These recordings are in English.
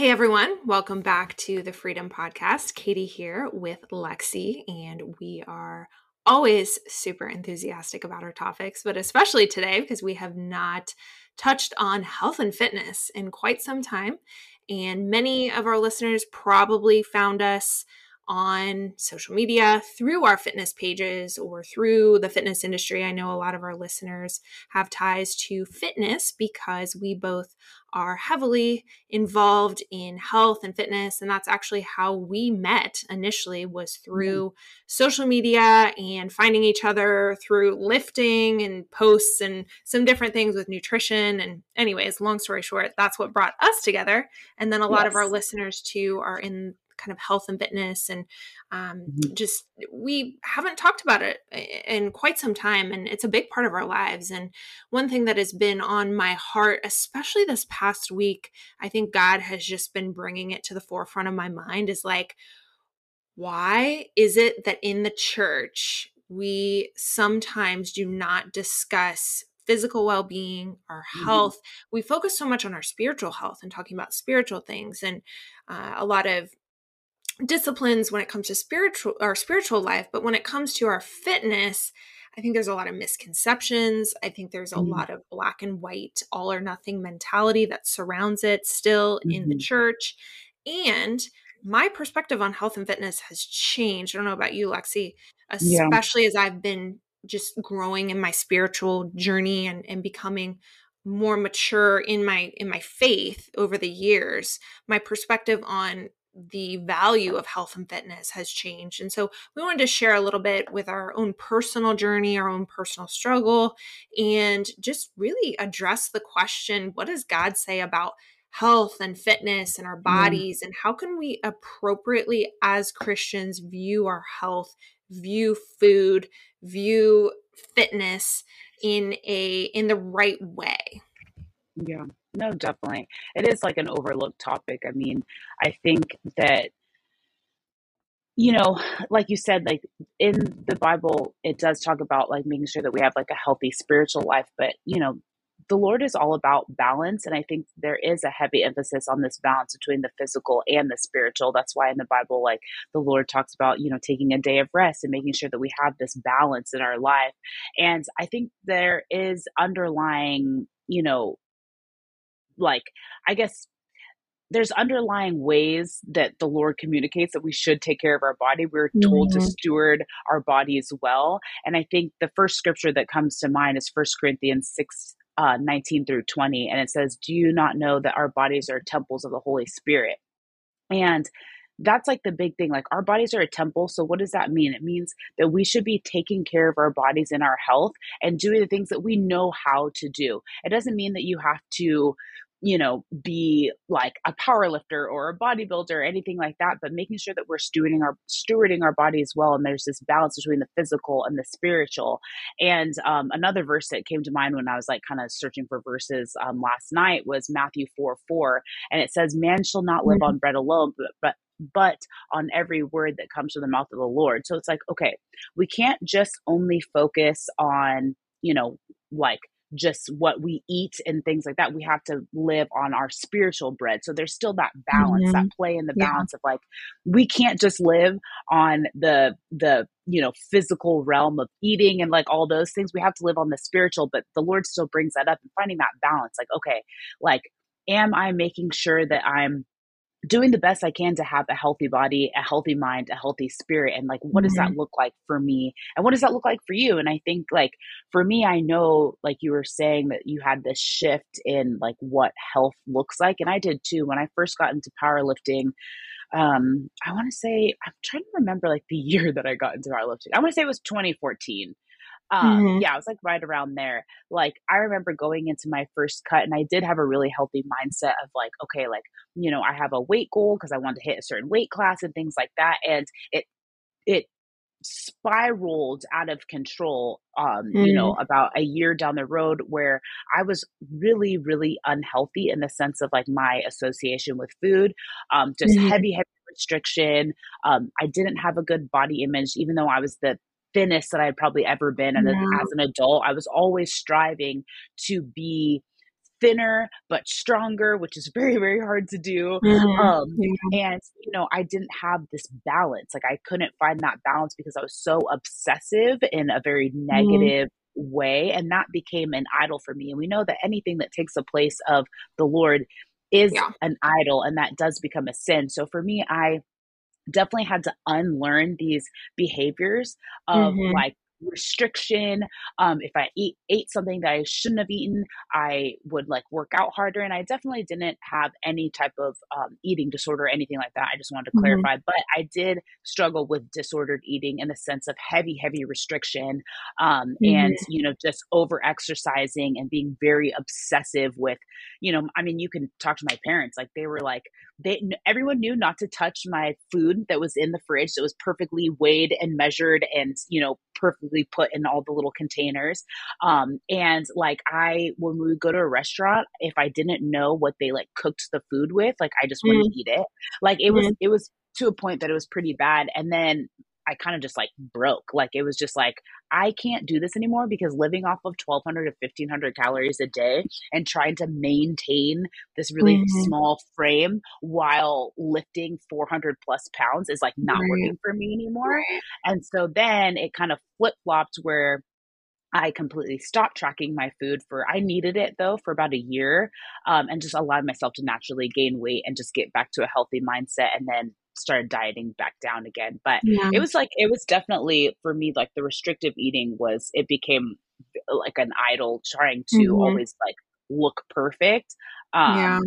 Hey everyone, welcome back to the Freedom Podcast. Katie here with Lexi, and we are always super enthusiastic about our topics, but especially today because we have not touched on health and fitness in quite some time. And many of our listeners probably found us on social media through our fitness pages or through the fitness industry. I know a lot of our listeners have ties to fitness because we both are heavily involved in health and fitness and that's actually how we met initially was through mm-hmm. social media and finding each other through lifting and posts and some different things with nutrition and anyways long story short that's what brought us together and then a lot yes. of our listeners too are in kind of health and fitness and um, mm-hmm. just we haven't talked about it in quite some time and it's a big part of our lives and one thing that has been on my heart especially this past week i think god has just been bringing it to the forefront of my mind is like why is it that in the church we sometimes do not discuss physical well being, our mm-hmm. health. Mm-hmm. We focus so much on our spiritual health and talking about spiritual things. And uh, a lot of disciplines when it comes to spiritual our spiritual life but when it comes to our fitness i think there's a lot of misconceptions i think there's a mm-hmm. lot of black and white all or nothing mentality that surrounds it still mm-hmm. in the mm-hmm. church and my perspective on health and fitness has changed i don't know about you lexi especially yeah. as i've been just growing in my spiritual journey and, and becoming more mature in my in my faith over the years my perspective on the value of health and fitness has changed. And so we wanted to share a little bit with our own personal journey, our own personal struggle, and just really address the question what does God say about health and fitness and our bodies? Mm. And how can we appropriately, as Christians, view our health, view food, view fitness in a in the right way? Yeah. No, definitely. It is like an overlooked topic. I mean, I think that, you know, like you said, like in the Bible, it does talk about like making sure that we have like a healthy spiritual life, but, you know, the Lord is all about balance. And I think there is a heavy emphasis on this balance between the physical and the spiritual. That's why in the Bible, like the Lord talks about, you know, taking a day of rest and making sure that we have this balance in our life. And I think there is underlying, you know, like i guess there's underlying ways that the Lord communicates that we should take care of our body. We're told mm-hmm. to steward our bodies well. And I think the first scripture that comes to mind is First Corinthians 6 uh, 19 through 20. And it says, Do you not know that our bodies are temples of the Holy Spirit? And that's like the big thing. Like our bodies are a temple. So what does that mean? It means that we should be taking care of our bodies and our health and doing the things that we know how to do. It doesn't mean that you have to you know, be like a power lifter or a bodybuilder or anything like that, but making sure that we're stewarding our stewarding our body as well. And there's this balance between the physical and the spiritual. And um, another verse that came to mind when I was like kind of searching for verses um, last night was Matthew 4 4. And it says, Man shall not live on bread alone, but, but but on every word that comes from the mouth of the Lord. So it's like, okay, we can't just only focus on, you know, like just what we eat and things like that. We have to live on our spiritual bread. So there's still that balance, mm-hmm. that play in the balance yeah. of like we can't just live on the the you know physical realm of eating and like all those things. We have to live on the spiritual, but the Lord still brings that up and finding that balance. Like, okay, like am I making sure that I'm doing the best I can to have a healthy body, a healthy mind, a healthy spirit. And like, what mm-hmm. does that mm-hmm. look like for me? And what does that look like for you? And I think like for me, I know like you were saying that you had this shift in like what health looks like. And I did too. When I first got into powerlifting, um, I want to say, I'm trying to remember like the year that I got into powerlifting. I want to say it was 2014. Um, mm-hmm. yeah, I was like right around there. Like I remember going into my first cut and I did have a really healthy mindset of like, okay, like, you know, I have a weight goal because I want to hit a certain weight class and things like that. And it it spiraled out of control um mm. you know mm-hmm. about a year down the road where i was really really unhealthy in the sense of like my association with food um just mm. heavy heavy restriction um i didn't have a good body image even though i was the thinnest that I had probably ever been. And yeah. as an adult, I was always striving to be thinner but stronger, which is very, very hard to do. Mm-hmm. Um, yeah. And, you know, I didn't have this balance. Like, I couldn't find that balance because I was so obsessive in a very mm-hmm. negative mm-hmm. way. And that became an idol for me. And we know that anything that takes the place of the Lord is yeah. an idol and that does become a sin. So for me, I definitely had to unlearn these behaviors of mm-hmm. like restriction. Um, if I eat ate something that I shouldn't have eaten, I would like work out harder. And I definitely didn't have any type of um, eating disorder or anything like that. I just wanted to mm-hmm. clarify. But I did struggle with disordered eating in the sense of heavy, heavy restriction, um, mm-hmm. and you know just over exercising and being very obsessive with, you know, I mean, you can talk to my parents. Like they were like they everyone knew not to touch my food that was in the fridge that was perfectly weighed and measured and you know perfectly put in all the little containers um and like i when we would go to a restaurant if i didn't know what they like cooked the food with like i just wouldn't mm. eat it like it was mm. it was to a point that it was pretty bad and then I kind of just like broke. Like it was just like I can't do this anymore because living off of 1200 to 1500 calories a day and trying to maintain this really mm-hmm. small frame while lifting 400 plus pounds is like not right. working for me anymore. And so then it kind of flip-flopped where I completely stopped tracking my food for, I needed it though for about a year um, and just allowed myself to naturally gain weight and just get back to a healthy mindset and then started dieting back down again. But yeah. it was like, it was definitely for me, like the restrictive eating was, it became like an idol trying to mm-hmm. always like look perfect. Um, yeah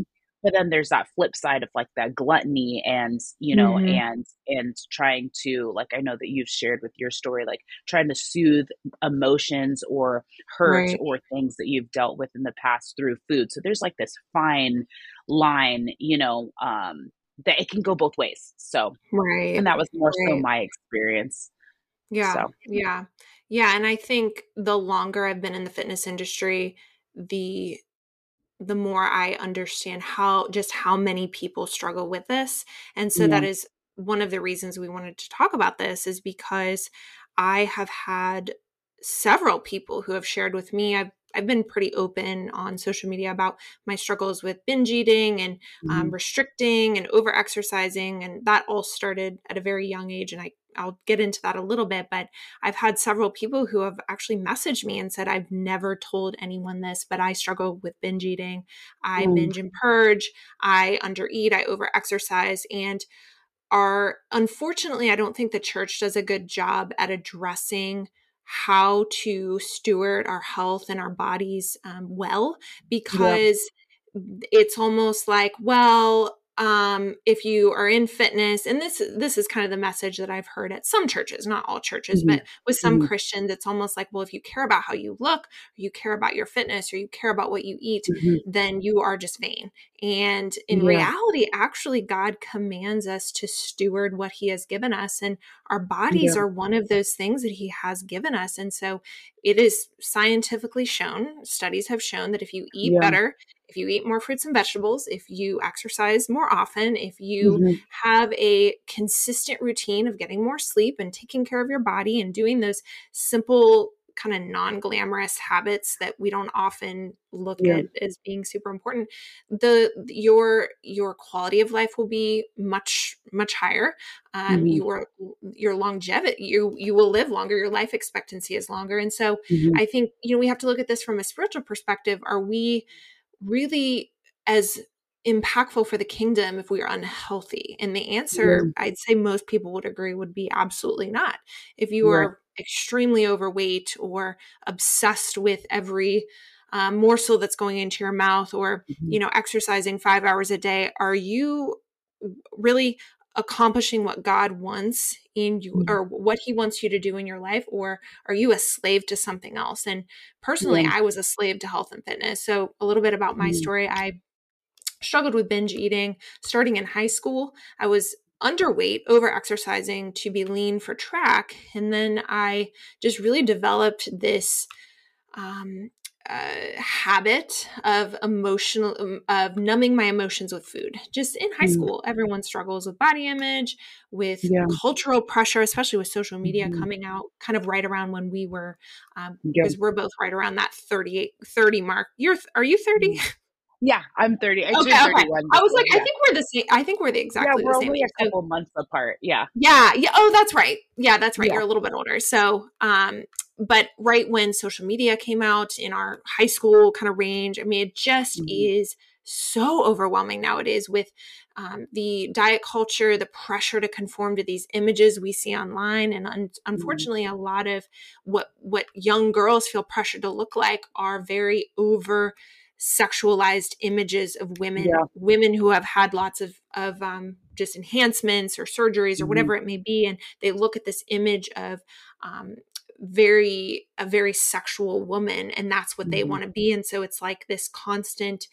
but then there's that flip side of like that gluttony and you know mm-hmm. and and trying to like i know that you've shared with your story like trying to soothe emotions or hurt right. or things that you've dealt with in the past through food so there's like this fine line you know um that it can go both ways so right and that was more right. so my experience yeah so. yeah yeah and i think the longer i've been in the fitness industry the the more I understand how just how many people struggle with this. And so yeah. that mm-hmm. is one of the reasons we wanted to talk about this is because I have had several people who have shared with me. I've I've been pretty open on social media about my struggles with binge eating and um, mm-hmm. um, restricting and over exercising, and that all started at a very young age. And I I'll get into that a little bit, but I've had several people who have actually messaged me and said, I've never told anyone this, but I struggle with binge eating. I mm. binge and purge. I undereat. I over exercise. And are unfortunately, I don't think the church does a good job at addressing how to steward our health and our bodies um, well because yeah. it's almost like, well, um, if you are in fitness and this this is kind of the message that i've heard at some churches not all churches mm-hmm. but with some mm-hmm. christians it's almost like well if you care about how you look or you care about your fitness or you care about what you eat mm-hmm. then you are just vain and in yeah. reality actually god commands us to steward what he has given us and our bodies yeah. are one of those things that he has given us and so it is scientifically shown studies have shown that if you eat yeah. better if you eat more fruits and vegetables, if you exercise more often, if you mm-hmm. have a consistent routine of getting more sleep and taking care of your body and doing those simple kind of non-glamorous habits that we don't often look yeah. at as being super important the your your quality of life will be much much higher um, mm-hmm. your your longevity you you will live longer your life expectancy is longer and so mm-hmm. i think you know we have to look at this from a spiritual perspective are we really as impactful for the kingdom if we are unhealthy? And the answer. I'd say most people would agree, would be absolutely not. If you are extremely overweight or obsessed with every um, morsel that's going into your mouth or mm-hmm. you know exercising five hours a day are you really accomplishing what God wants in you mm-hmm. or what he wants you to do in your life or are you a slave to something else and personally I was a slave to health and fitness so a little bit about my mm-hmm. story I struggled with binge eating starting in high school I was underweight over exercising to be lean for track and then I just really developed this um, uh, habit of emotional um, of numbing my emotions with food just in high mm. school everyone struggles with body image with yeah. cultural pressure especially with social media mm-hmm. coming out kind of right around when we were um, yeah. because we're both right around that 38 30 mark you're are you 30 mm. yeah i'm 30 I okay, okay. i was like yeah. i think we're the same i think we're the exactly yeah, we're the same only age. a couple months apart yeah yeah yeah oh that's right yeah that's right you're a little bit older so um but right when social media came out in our high school kind of range, I mean, it just mm-hmm. is so overwhelming nowadays with um, the diet culture, the pressure to conform to these images we see online, and un- mm-hmm. unfortunately, mm-hmm. a lot of what what young girls feel pressured to look like are very over sexualized images of women, yeah. women who have had lots of of um, just enhancements or surgeries or mm-hmm. whatever it may be, and they look at this image of um, very a very sexual woman and that's what mm-hmm. they want to be and so it's like this constant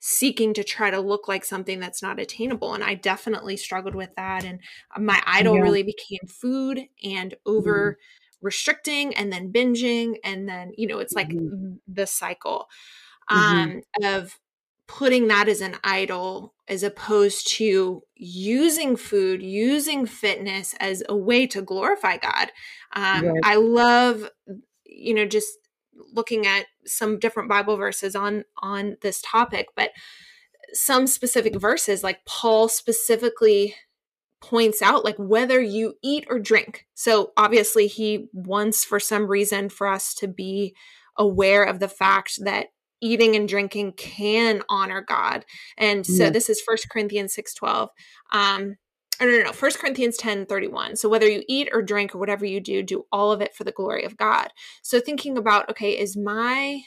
seeking to try to look like something that's not attainable and i definitely struggled with that and uh, my idol yeah. really became food and over mm-hmm. restricting and then binging and then you know it's like mm-hmm. the cycle mm-hmm. um of putting that as an idol as opposed to using food, using fitness as a way to glorify God. Um, right. I love, you know, just looking at some different Bible verses on on this topic, but some specific verses, like Paul specifically points out like whether you eat or drink. So obviously he wants for some reason for us to be aware of the fact that eating and drinking can honor God. And so yeah. this is First Corinthians 6 12. Um, no, no, no, First Corinthians 10 31. So whether you eat or drink or whatever you do, do all of it for the glory of God. So thinking about, okay, is my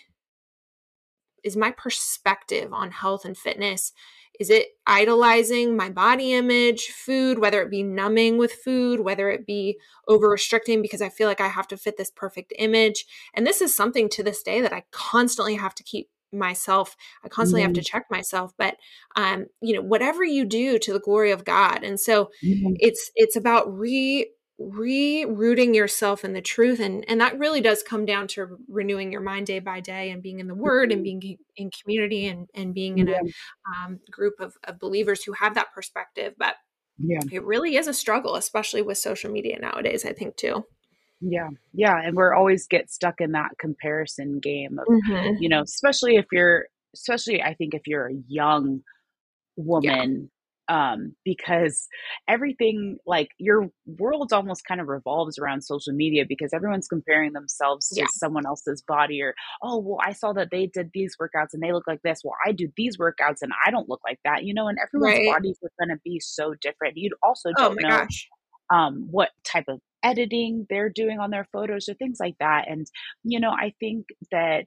is my perspective on health and fitness is it idolizing my body image, food, whether it be numbing with food, whether it be over restricting because I feel like I have to fit this perfect image? And this is something to this day that I constantly have to keep myself i constantly mm-hmm. have to mm-hmm. check myself but um you know whatever you do to the glory of god and so mm-hmm. it's it's about re re-rooting yourself in the truth and and that really does come down to renewing your mind day by day and being in the word and mm-hmm. being in community and and being in yeah. a um, group of, of believers who have that perspective but yeah it really is a struggle especially with social media nowadays i think too yeah yeah and we're always get stuck in that comparison game of mm-hmm. you know especially if you're especially i think if you're a young woman um, because everything like your world almost kind of revolves around social media because everyone's comparing themselves to someone else's body or oh well I saw that they did these workouts and they look like this well I do these workouts and I don't look like that you know and everyone's right. bodies are going to be so different you'd also oh don't oh know gosh. um, what type of editing they're doing on their photos or things like that and you know I think that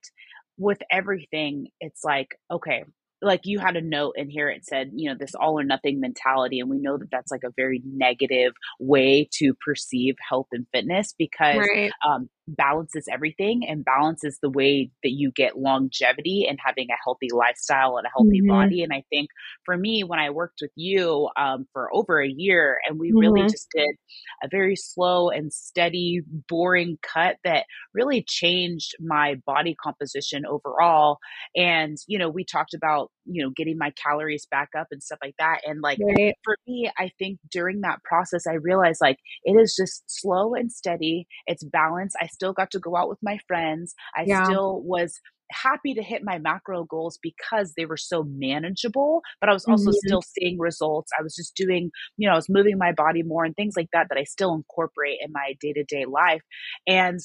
with everything it's like okay like you had a note in here it said you know this all or nothing mentality and we know that that's like a very negative way to perceive health and fitness because right. um, balance is everything and balance is the way that you get longevity and having a healthy lifestyle and a healthy mm-hmm. body and i think for me when i worked with you um, for over a year and we mm-hmm. really just did a very slow and steady boring cut that really changed my body composition overall and you know we talked about you know getting my calories back up and stuff like that and like right. for me i think during that process i realized like it is just slow and steady it's balance i still got to go out with my friends i yeah. still was happy to hit my macro goals because they were so manageable but i was also mm-hmm. still seeing results i was just doing you know i was moving my body more and things like that that i still incorporate in my day-to-day life and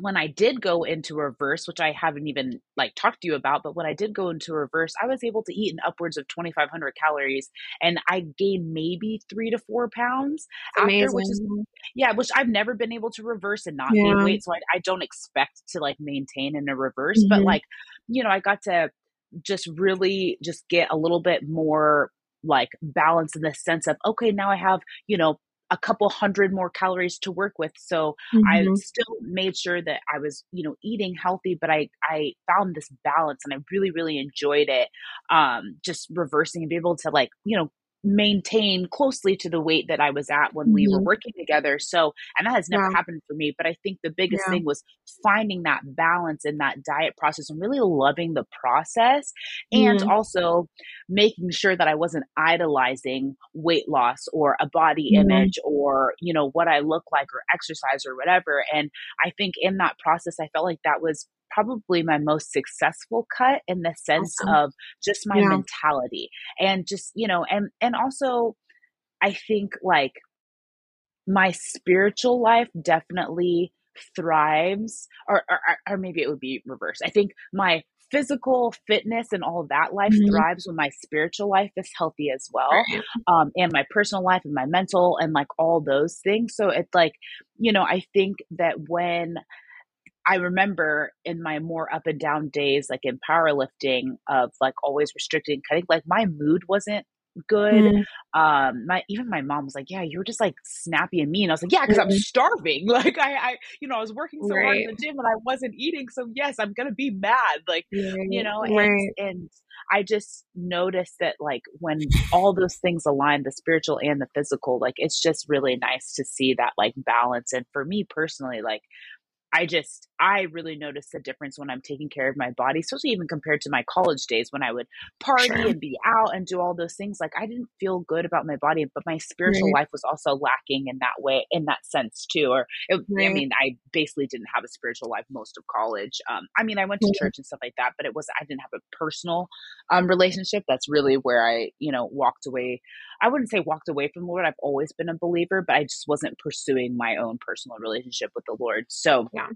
when I did go into reverse, which I haven't even like talked to you about, but when I did go into reverse, I was able to eat in upwards of 2,500 calories and I gained maybe three to four pounds Amazing. after, which is, yeah, which I've never been able to reverse and not yeah. gain weight. So I, I, don't expect to like maintain in a reverse, mm-hmm. but like, you know, I got to just really just get a little bit more like balance in the sense of, okay, now I have, you know, a couple hundred more calories to work with so mm-hmm. i still made sure that i was you know eating healthy but i i found this balance and i really really enjoyed it um just reversing and be able to like you know maintain closely to the weight that I was at when mm-hmm. we were mm-hmm. working together. So, and that has never yeah. happened for me. But I think the biggest yeah. thing was finding that balance in that diet process and really loving the process and mm-hmm. also making sure that I wasn't idolizing weight loss or a body mm-hmm. image or, you know, what I look like or exercise or whatever. And I think in that process, I felt like that was probably my most successful cut in the sense awesome. of just my yeah. mentality and just you know and and also i think like my spiritual life definitely thrives or, or or maybe it would be reversed i think my physical fitness and all of that life mm-hmm. thrives when my spiritual life is healthy as well um and my personal life and my mental and like all those things so it's like you know i think that when I remember in my more up and down days, like in powerlifting, of like always restricting cutting, like my mood wasn't good. Mm. Um, my even my mom was like, "Yeah, you were just like snappy and mean." I was like, "Yeah, because mm-hmm. I'm starving. Like I, I, you know, I was working so right. hard in the gym and I wasn't eating. So yes, I'm gonna be mad. Like you know, and right. and I just noticed that like when all those things align, the spiritual and the physical, like it's just really nice to see that like balance. And for me personally, like I just, I really notice the difference when I'm taking care of my body, especially even compared to my college days when I would party sure. and be out and do all those things. Like I didn't feel good about my body, but my spiritual right. life was also lacking in that way, in that sense too. Or it, right. I mean, I basically didn't have a spiritual life most of college. Um, I mean, I went to church and stuff like that, but it was, I didn't have a personal um, relationship. That's really where I, you know, walked away. I wouldn't say walked away from the Lord. I've always been a believer, but I just wasn't pursuing my own personal relationship with the Lord. So, yeah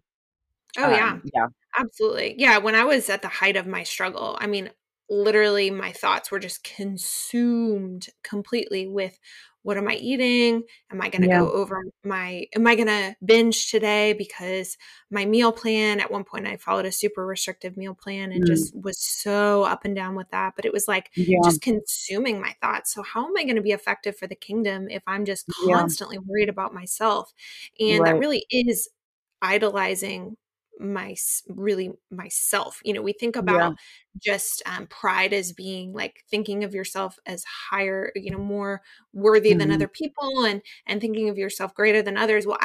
Oh um, yeah. Yeah. Absolutely. Yeah, when I was at the height of my struggle, I mean, literally my thoughts were just consumed completely with what am I eating? Am I going to yeah. go over my am I going to binge today because my meal plan at one point I followed a super restrictive meal plan and mm. just was so up and down with that, but it was like yeah. just consuming my thoughts. So how am I going to be effective for the kingdom if I'm just constantly yeah. worried about myself? And right. that really is idolizing my really myself you know we think about yeah. just um, pride as being like thinking of yourself as higher you know more worthy mm-hmm. than other people and and thinking of yourself greater than others well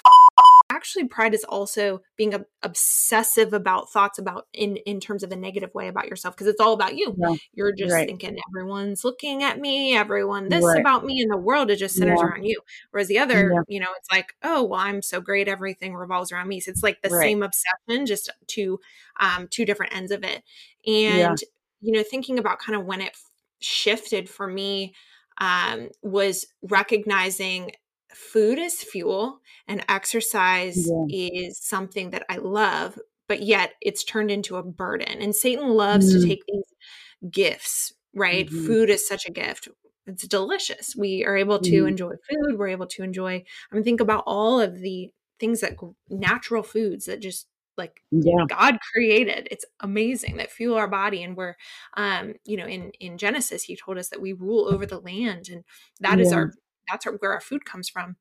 actually pride is also being obsessive about thoughts about in in terms of a negative way about yourself because it's all about you yeah. you're just right. thinking everyone's looking at me everyone this right. about me and the world it just centers yeah. around you whereas the other yeah. you know it's like oh well i'm so great everything revolves around me so it's like the right. same obsession just two um two different ends of it and you know thinking about kind of when it shifted for me um was recognizing food is fuel and exercise yeah. is something that I love, but yet it's turned into a burden. And Satan loves mm. to take these gifts, right? Mm-hmm. Food is such a gift. It's delicious. We are able to mm. enjoy food. We're able to enjoy, I mean, think about all of the things that natural foods that just like yeah. God created. It's amazing that fuel our body. And we're, um, you know, in, in Genesis, he told us that we rule over the land and that yeah. is our that's where our food comes from.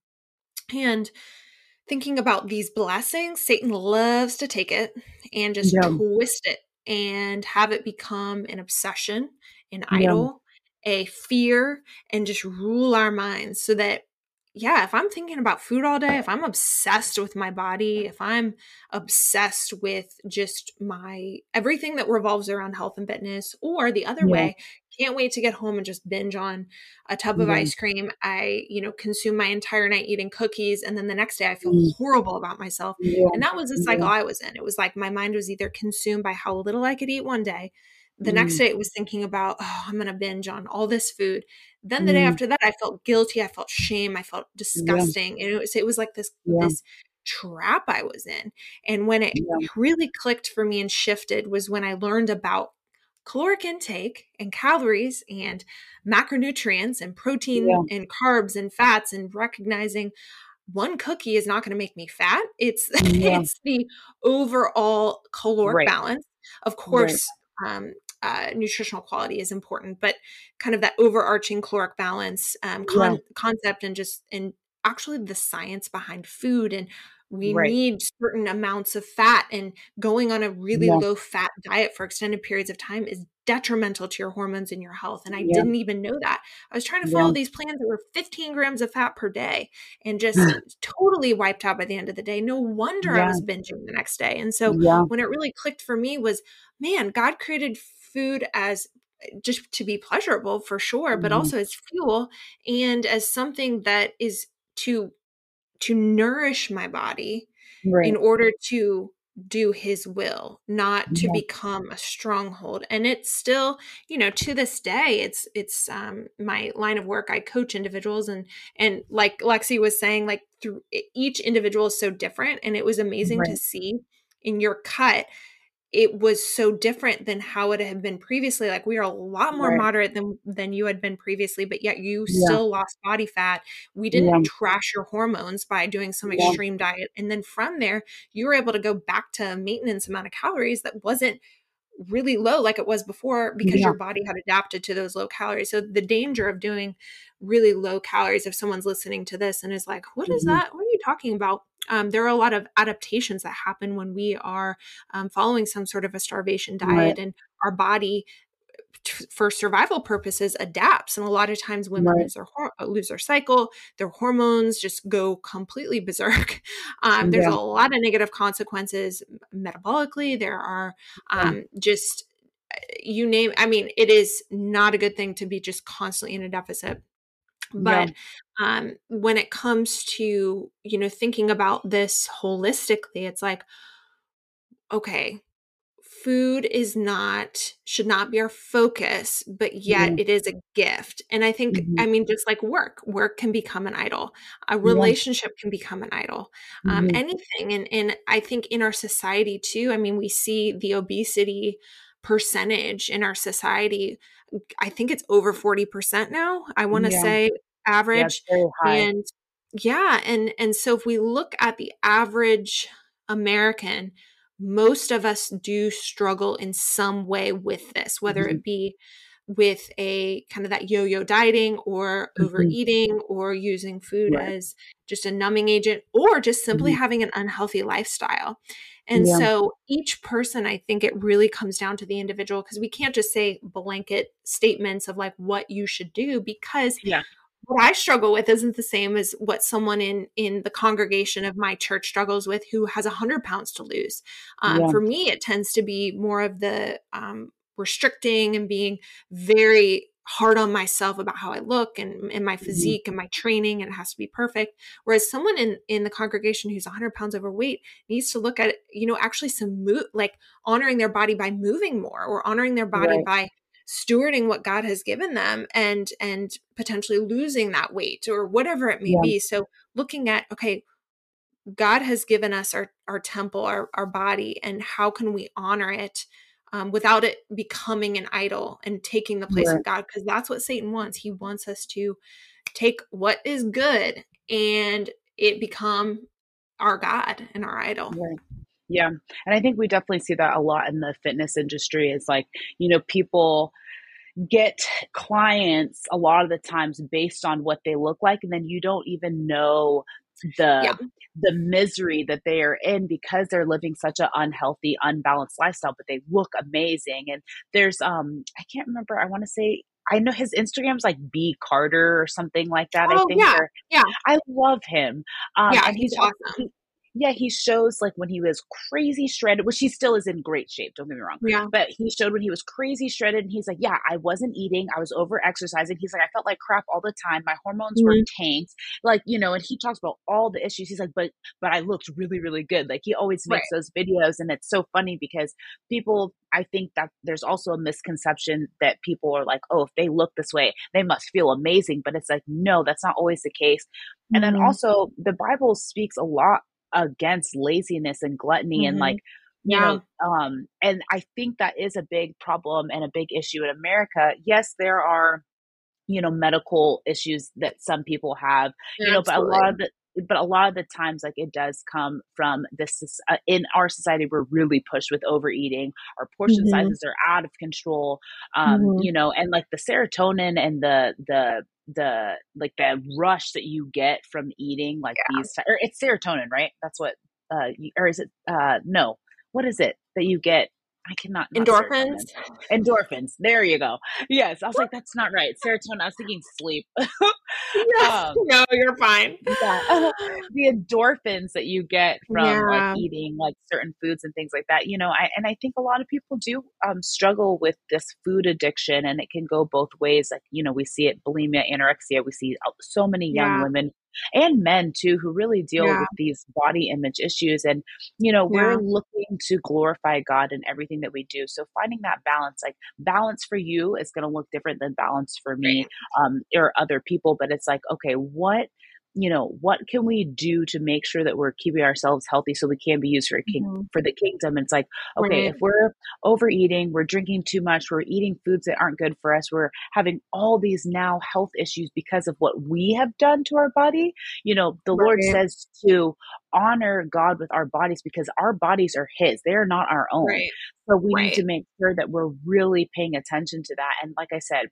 And thinking about these blessings, Satan loves to take it and just yeah. twist it and have it become an obsession, an yeah. idol, a fear, and just rule our minds so that yeah, if I'm thinking about food all day, if I'm obsessed with my body, if I'm obsessed with just my everything that revolves around health and fitness, or the other yeah. way, can't wait to get home and just binge on a tub of ice cream. I, you know, consume my entire night eating cookies. And then the next day I feel mm. horrible about myself. Yeah. And that was the cycle I was in. It was like my mind was either consumed by how little I could eat one day. The mm. next day it was thinking about, oh, I'm going to binge on all this food. Then the mm. day after that, I felt guilty. I felt shame. I felt disgusting. Yeah. And it was, it was like this, yeah. this trap I was in. And when it yeah. really clicked for me and shifted was when I learned about caloric intake and calories and macronutrients and protein yeah. and carbs and fats and recognizing one cookie is not going to make me fat. It's yeah. it's the overall caloric right. balance. Of course, right. um, uh, nutritional quality is important, but kind of that overarching caloric balance um, con- yeah. concept and just and actually the science behind food and we right. need certain amounts of fat and going on a really yeah. low fat diet for extended periods of time is detrimental to your hormones and your health. And I Yeah. didn't even know that. I was trying to follow Yeah. these plans that were 15 grams of fat per day and just totally wiped out by the end of the day. No wonder I was binging the next day. And so when it really clicked for me was, man, God created food as eh, just to be pleasurable for sure, but Mhm. also as fuel and as something that is to to nourish my body Right. in order to do his will not to Yeah. become a stronghold and it's still you know to this day it's it's um my line of work i coach individuals and and like lexi was saying like through each individual is so different and it was amazing to see in your cut it was so different than how it had been previously like we are a lot more Right. moderate than than you had been previously but yet you Yeah. still lost body fat we didn't Yeah. trash your hormones by doing some Yeah. extreme diet and then from there you were able to go back to a maintenance amount of calories that wasn't really low like it was before because Yeah. your body had adapted to those low calories so the danger of doing really low calories if someone's listening to this and is like what is Mhm. that what are you talking about um, there are a lot of adaptations that happen when we are um, following some sort of a starvation diet Right. and our body t- for survival purposes adapts and a lot of times women Right. lose their hor- uh, lose their cycle their hormones just go completely berserk um, there's Yeah. a lot of negative consequences metabolically there are um, just uh, you name i mean it is not a good thing to be just constantly in a deficit Yeah. but um, when it comes to you know thinking about this holistically it's like okay food is not should not be our focus but yet Mhm. it is a gift and i think Mhm. i mean just like work work can become an idol a Yeah. relationship can become an idol um, Mhm. anything and and i think in our society too i mean we see the obesity percentage in our society i think it's over 40% now i want to Yeah. say Yeah, average high. and yeah and and so if we look at the average american most of us do struggle in some way with this whether Mhm. it be with a kind of that yo-yo dieting or Mhm. overeating or using food Right. as just a numbing agent or just simply Mhm. having an unhealthy lifestyle and Yeah. so each person i think it really comes down to the individual because we can't just say blanket statements of like what you should do because Yeah. What I struggle with isn't the same as what someone in in the congregation of my church struggles with who has a hundred pounds to lose. Um, Yeah. For me, it tends to be more of the um, restricting and being very hard on myself about how I look and, and my Mhm. physique and my training and it has to be perfect. Whereas someone in in the congregation who's 100 pounds overweight needs to look at you know actually some move like honoring their body by moving more or honoring their body Right. by stewarding what God has given them and and potentially losing that weight or whatever it may Yeah. be. So looking at okay, God has given us our our temple, our our body, and how can we honor it um, without it becoming an idol and taking the place Right. of God? Because that's what Satan wants. He wants us to take what is good and it become our God and our idol. Right. Yeah. And I think we definitely see that a lot in the fitness industry. is like, you know, people get clients a lot of the times based on what they look like and then you don't even know the Yeah. the misery that they are in because they're living such an unhealthy unbalanced lifestyle but they look amazing and there's um i can't remember i want to say i know his instagram's like b carter or something like that i Oh, think yeah. Yeah. i love him um Yeah, and he's he's awesome. he- yeah he shows like when he was crazy shredded which he still is in great shape don't get me wrong Yeah. but he showed when he was crazy shredded and he's like yeah i wasn't eating i was over exercising he's like i felt like crap all the time my hormones were Mhm. tanked like you know and he talks about all the issues he's like but but i looked really really good like he always makes those videos and it's so funny because people i think that there's also a misconception that people are like oh if they look this way they must feel amazing but it's like no that's not always the case and then Mhm. also the bible speaks a lot against laziness and gluttony and Mhm. like you Yeah. know um and i think that is a big problem and a big issue in america yes there are you know medical issues that some people have you know but a lot of the but a lot of the times like it does come from this uh, in our society we're really pushed with overeating our portion Mhm. sizes are out of control um Mhm. you know and like the serotonin and the the the like the rush that you get from eating like these or it's serotonin right? That's what uh you, or is it uh no what is it that you get I cannot endorphins. Endorphins. There you go. Yes, I was like, that's not right. Serotonin. I was thinking sleep. yes. um, no, you're fine. Yeah. the endorphins that you get from yeah. like eating like certain foods and things like that. You know, I and I think a lot of people do um, struggle with this food addiction, and it can go both ways. Like you know, we see it bulimia, anorexia. We see uh, so many young yeah. women and men too who really deal yeah. with these body image issues and you know we're looking to glorify god in everything that we do so finding that balance like balance for you is going to look different than balance for me um, or other people but it's like okay what you know what can we do to make sure that we're keeping ourselves healthy so we can be used for king- mm-hmm. for the kingdom it's like okay right. if we're overeating we're drinking too much we're eating foods that aren't good for us we're having all these now health issues because of what we have done to our body you know the right. lord says to honor god with our bodies because our bodies are his they're not our own right. so we need to make sure that we're really paying attention to that and like i said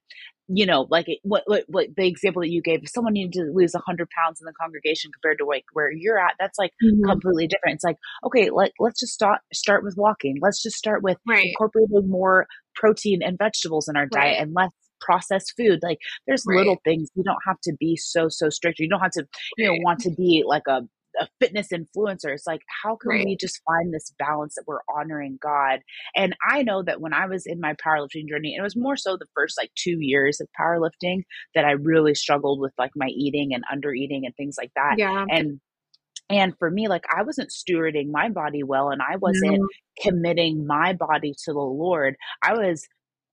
you know, like what, what, what the example that you gave, if someone needed to lose 100 pounds in the congregation compared to like where you're at, that's like mm-hmm. completely different. It's like, okay, let, let's just start, start with walking. Let's just start with right. incorporating more protein and vegetables in our right. diet and less processed food. Like there's right. little things. You don't have to be so, so strict. You don't have to, you know, want to be like a a fitness influencer. It's like, how can right. we just find this balance that we're honoring God? And I know that when I was in my powerlifting journey, it was more so the first like two years of powerlifting that I really struggled with like my eating and under eating and things like that. Yeah. And and for me, like I wasn't stewarding my body well and I wasn't no. committing my body to the Lord. I was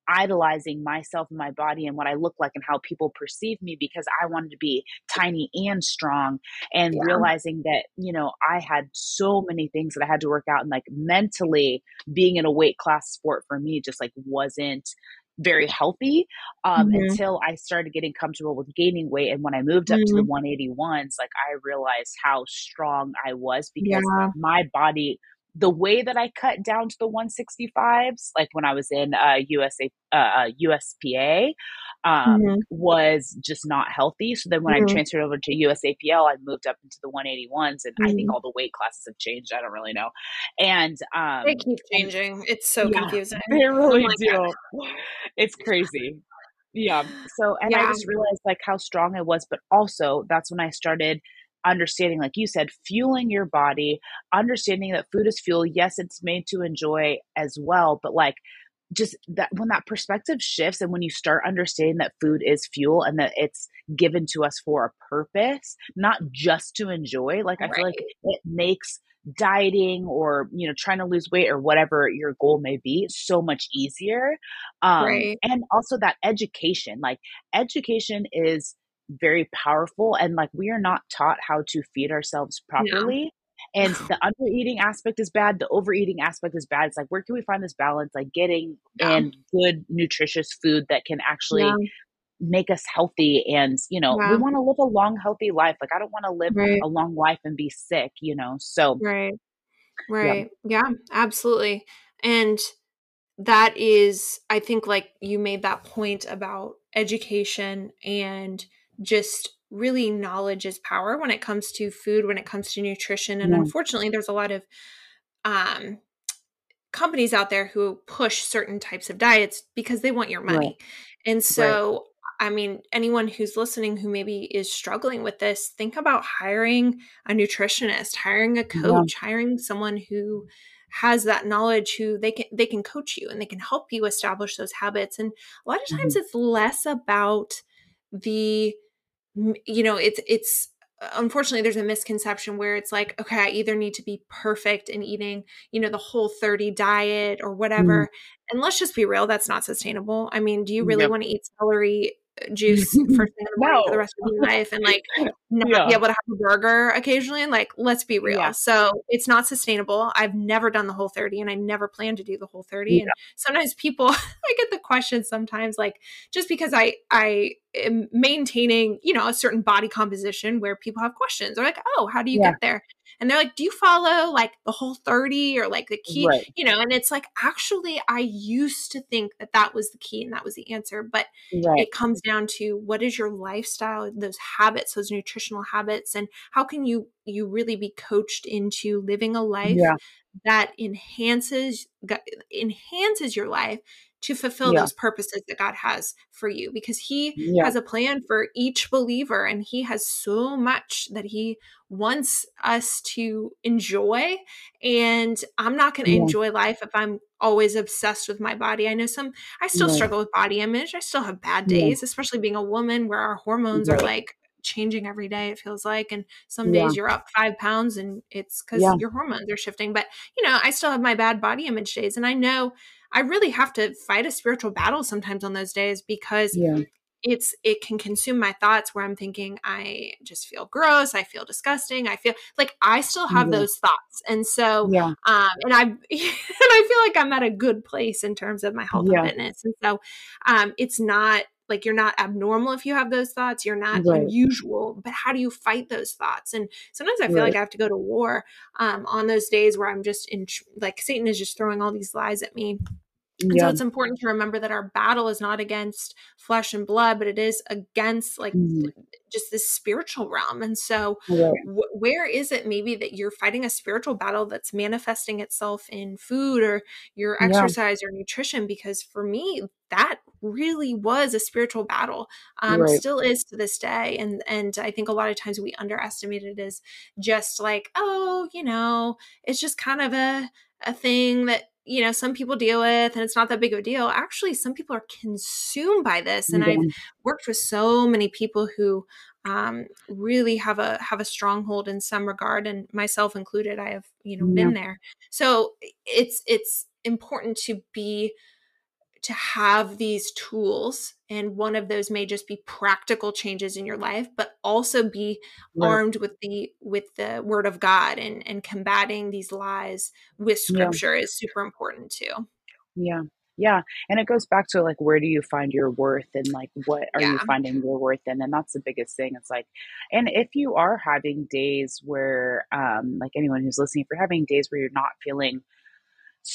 idolizing myself and my body and what I look like and how people perceive me because I wanted to be tiny and strong and yeah. realizing that, you know, I had so many things that I had to work out and like mentally being in a weight class sport for me just like wasn't very healthy um, mm-hmm. until I started getting comfortable with gaining weight. And when I moved up mm-hmm. to the 181s, mm-hmm. like I realized how strong I was because yeah. my body the way that I cut down to the 165s, like when I was in uh, USA, uh, USPA, um, mm-hmm. was just not healthy. So then when mm-hmm. I transferred over to USAPL, I moved up into the 181s, and mm-hmm. I think mm-hmm. all the weight classes have changed. I don't really know. And um, they keep changing. It's so yeah, confusing. They really oh do. God. It's crazy. Yeah. So, and yeah. I just realized like how strong I was, but also that's when I started understanding, like you said, fueling your body, understanding that food is fuel. Yes, it's made to enjoy as well, but like just that when that perspective shifts and when you start understanding that food is fuel and that it's given to us for a purpose, not just to enjoy, like I feel like it makes dieting or you know trying to lose weight or whatever your goal may be so much easier um right. and also that education like education is very powerful and like we are not taught how to feed ourselves properly and the under eating aspect is bad the overeating aspect is bad it's like where can we find this balance like getting yeah. in good nutritious food that can actually yeah. make us healthy and you know we want to live a long healthy life like i don't want to live right. a long life and be sick you know so right right yeah absolutely and that is i think like you made that point about education and just really knowledge is power when it comes to food, when it comes to nutrition. And yeah. unfortunately, there's a lot of um, companies out there who push certain types of diets because they want your money. Right. And so, right. I mean, anyone who's listening who maybe is struggling with this, think about hiring a nutritionist, hiring a coach, yeah. hiring someone who has that knowledge who they can they can coach you and they can help you establish those habits and a lot of times mm-hmm. it's less about the you know it's it's unfortunately there's a misconception where it's like okay i either need to be perfect in eating you know the whole 30 diet or whatever mm. and let's just be real that's not sustainable i mean do you really yep. want to eat celery juice first thing in the morning no. for the rest of your life and like not yeah. be able to have a burger occasionally. And like, let's be real. Yeah. So it's not sustainable. I've never done the whole 30 and I never plan to do the whole 30. Yeah. And sometimes people I get the question sometimes like just because I I am maintaining, you know, a certain body composition where people have questions. They're like, oh, how do you get there? And they're like do you follow like the whole 30 or like the key right. you know and it's like actually i used to think that that was the key and that was the answer but right. it comes down to what is your lifestyle those habits those nutritional habits and how can you you really be coached into living a life Yeah. that enhances enhances your life to fulfill Yeah. those purposes that God has for you because he Yeah. has a plan for each believer and he has so much that he wants us to enjoy and I'm not going to Yeah. enjoy life if I'm always obsessed with my body. I know some I still struggle with body image. I still have bad days, especially being a woman where our hormones are like changing every day it feels like and some Yeah. days you're up 5 pounds and it's cuz Yeah. your hormones are shifting but you know I still have my bad body image days and I know I really have to fight a spiritual battle sometimes on those days because Yeah. it's it can consume my thoughts where I'm thinking I just feel gross, I feel disgusting, I feel like I still have Yeah. those thoughts. And so Yeah. um and I and I feel like I'm at a good place in terms of my health Yeah. and fitness. And so um it's not like you're not abnormal if you have those thoughts, you're not Right. unusual, but how do you fight those thoughts? And sometimes I feel Right. like I have to go to war um on those days where I'm just in like Satan is just throwing all these lies at me. And so it's important to remember that our battle is not against flesh and blood, but it is against like Mhm. just this spiritual realm. And so, Right. wh- where is it maybe that you're fighting a spiritual battle that's manifesting itself in food or your Yeah. exercise or nutrition? Because for me, that really was a spiritual battle. Um, Right. still is to this day. And and I think a lot of times we underestimate it as just like, oh, you know, it's just kind of a a thing that you know some people deal with and it's not that big of a deal actually some people are consumed by this and Yeah. i've worked with so many people who um, really have a have a stronghold in some regard and myself included i have you know Yeah. been there so it's it's important to be to have these tools and one of those may just be practical changes in your life but also be Right. armed with the with the word of god and and combating these lies with Yeah. scripture is super important too Yeah. Yeah. And it goes back to like, where do you find your worth and like, what are you finding your worth in? And that's the biggest thing. It's like, and if you are having days where, um, like anyone who's listening, if you're having days where you're not feeling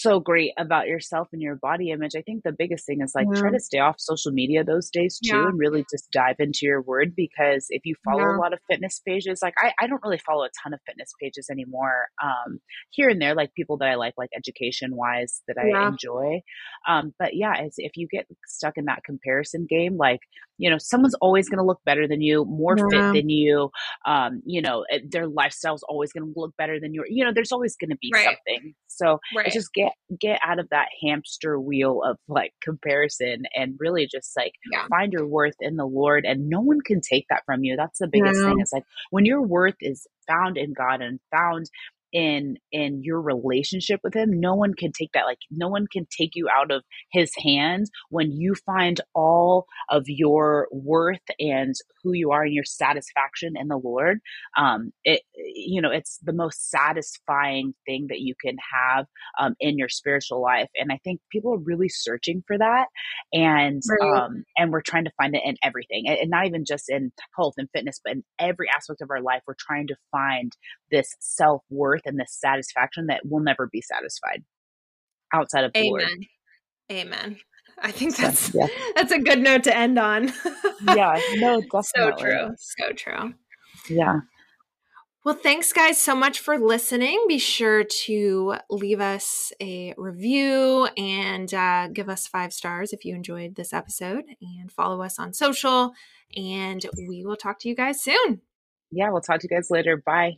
so great about yourself and your body image, I think the biggest thing is like, try to stay off social media those days too Yeah. and really just dive into your word because if you follow Yeah. a lot of fitness pages, like I, I don't really follow a ton of fitness pages anymore. Um, here and there, like people that I like, like education wise, that I Yeah. enjoy. Um, but yeah, it's, if you get stuck in that comparison game, like, you know, someone's always going to look better than you, more Yeah. fit than you. Um, you know, eh, their lifestyle's always going to look better than your, you know, there's always going to be Right. something. So right it's just get, get out of that hamster wheel of like comparison and really just like yeah find your worth in the Lord and no one can take that from you. That's the biggest Yeah. thing. It's like when your worth is found in God and found in in your relationship with him no one can take that like no one can take you out of his hand when you find all of your worth and who you are and your satisfaction in the lord um it you know it's the most satisfying thing that you can have um, in your spiritual life and i think people are really searching for that and Right. um and we're trying to find it in everything and and not even just in health and fitness but in every aspect of our life we're trying to find this self-worth and this satisfaction that will never be satisfied outside of the lord amen amen i think that's yeah. that's a good note to end on yeah no definitely. so true so true yeah Well, thanks, guys, so much for listening. Be sure to leave us a review and uh, give us five stars if you enjoyed this episode, and follow us on social. And we will talk to you guys soon. yeah we'll talk to you guys later bye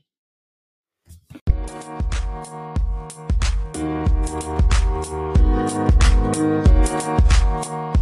Thank you.